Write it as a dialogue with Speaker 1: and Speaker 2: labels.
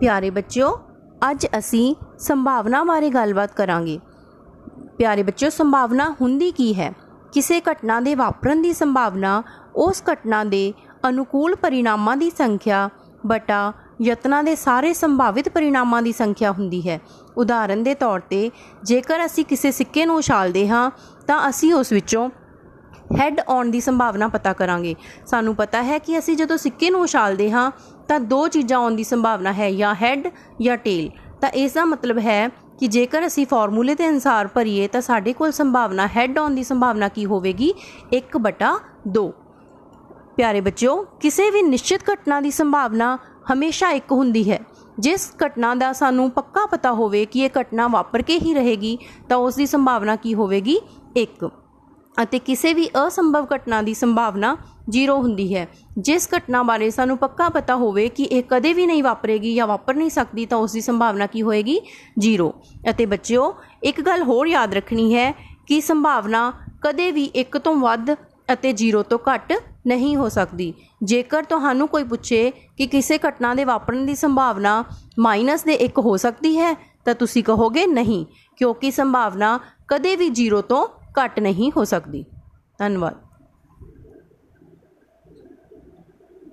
Speaker 1: ਪਿਆਰੇ ਬੱਚਿਓ, ਅੱਜ ਅਸੀਂ ਸੰਭਾਵਨਾ ਬਾਰੇ ਗੱਲਬਾਤ ਕਰਾਂਗੇ। ਪਿਆਰੇ ਬੱਚਿਓ, ਸੰਭਾਵਨਾ ਹੁੰਦੀ ਕੀ ਹੈ? ਕਿਸੇ ਘਟਨਾ ਦੇ ਵਾਪਰਨ ਦੀ ਸੰਭਾਵਨਾ, ਉਸ ਘਟਨਾ ਦੇ ਅਨੁਕੂਲ ਪਰਿਣਾਮਾਂ ਦੀ ਸੰਖਿਆ ਬਟਾ ਯਤਨਾਂ ਦੇ ਸਾਰੇ ਸੰਭਾਵਿਤ ਪਰਿਣਾਮਾਂ ਦੀ ਸੰਖਿਆ ਹੁੰਦੀ ਹੈ। ਉਦਾਹਰਨ ਦੇ ਤੌਰ ਤੇ, ਜੇਕਰ ਅਸੀਂ ਕਿਸੇ ਸਿੱਕੇ ਨੂੰ ਉਛਾਲਦੇ ਹਾਂ, ਤਾਂ ਅਸੀਂ ਉਸ ਵਿੱਚੋਂ ਹੈੱਡ ਆਉਣ ਦੀ ਸੰਭਾਵਨਾ ਪਤਾ ਕਰਾਂਗੇ। ਸਾਨੂੰ ਪਤਾ ਹੈ ਕਿ ਅਸੀਂ ਜਦੋਂ ਸਿੱਕੇ ਨੂੰ ਉਛਾਲਦੇ ਹਾਂ, ਤਾਂ ਦੋ ਚੀਜ਼ਾਂ ਆਉਣ ਦੀ ਸੰਭਾਵਨਾ ਹੈ, ਜਾਂ ਹੈੱਡ ਜਾਂ ਟੇਲ ਤਾਂ ਇਸ ਦਾ ਮਤਲਬ ਹੈ ਕਿ ਜੇਕਰ ਅਸੀਂ ਫਾਰਮੂਲੇ ਦੇ ਅਨੁਸਾਰ ਭਰੀਏ, ਤਾਂ ਸਾਡੇ ਕੋਲ ਸੰਭਾਵਨਾ ਹੈੱਡ ਆਉਣ ਦੀ ਸੰਭਾਵਨਾ ਕੀ ਹੋਵੇਗੀ? 1/2 ਪਿਆਰੇ ਬੱਚਿਓ, ਕਿਸੇ ਵੀ ਨਿਸ਼ਚਿਤ ਘਟਨਾ ਦੀ ਸੰਭਾਵਨਾ ਹਮੇਸ਼ਾ ਇੱਕ ਹੁੰਦੀ ਹੈ। ਜਿਸ ਘਟਨਾ ਦਾ ਸਾਨੂੰ ਪੱਕਾ ਪਤਾ ਹੋਵੇ ਕਿ ਇਹ ਘਟਨਾ ਵਾਪਰ ਕੇ ਹੀ ਰਹੇਗੀ, ਤਾਂ ਉਸ ਦੀ ਸੰਭਾਵਨਾ ਕੀ ਹੋਵੇਗੀ? 1 ਅਤੇ ਕਿਸੇ ਵੀ ਅਸੰਭਵ ਘਟਨਾ ਦੀ ਸੰਭਾਵਨਾ 0 ਹੁੰਦੀ ਹੈ। ਜਿਸ ਘਟਨਾ ਬਾਰੇ ਸਾਨੂੰ ਪੱਕਾ ਪਤਾ ਹੋਵੇ ਕਿ ਇਹ ਕਦੇ ਵੀ ਨਹੀਂ ਵਾਪਰੇਗੀ ਜਾਂ ਵਾਪਰ ਨਹੀਂ ਸਕਦੀ, ਤਾਂ ਉਸ ਦੀ ਸੰਭਾਵਨਾ ਕੀ ਹੋਏਗੀ? 0 ਅਤੇ ਬੱਚਿਓ, ਇੱਕ ਗੱਲ ਹੋਰ ਯਾਦ ਰੱਖਣੀ ਹੈ ਕਿ ਸੰਭਾਵਨਾ ਕਦੇ ਵੀ 1 ਤੋਂ ਵੱਧ ਅਤੇ 0 ਤੋਂ ਘੱਟ ਨਹੀਂ ਹੋ ਸਕਦੀ। ਜੇਕਰ ਤੁਹਾਨੂੰ ਕੋਈ ਪੁੱਛੇ ਕਿ ਕਿਸੇ ਘਟਨਾ ਦੇ ਵਾਪਰਨ ਦੀ ਸੰਭਾਵਨਾ ਮਾਈਨਸ ਦੇ 1 ਹੋ ਸਕਦੀ ਹੈ, ਤਾਂ ਤੁਸੀਂ ਕਹੋਗੇ ਨਹੀਂ, ਕਿਉਂਕਿ ਸੰਭਾਵਨਾ ਕਦੇ ਵੀ 0 ਤੋਂ ਘੱਟ ਨਹੀਂ ਹੋ ਸਕਦੀ। ਧੰਨਵਾਦ।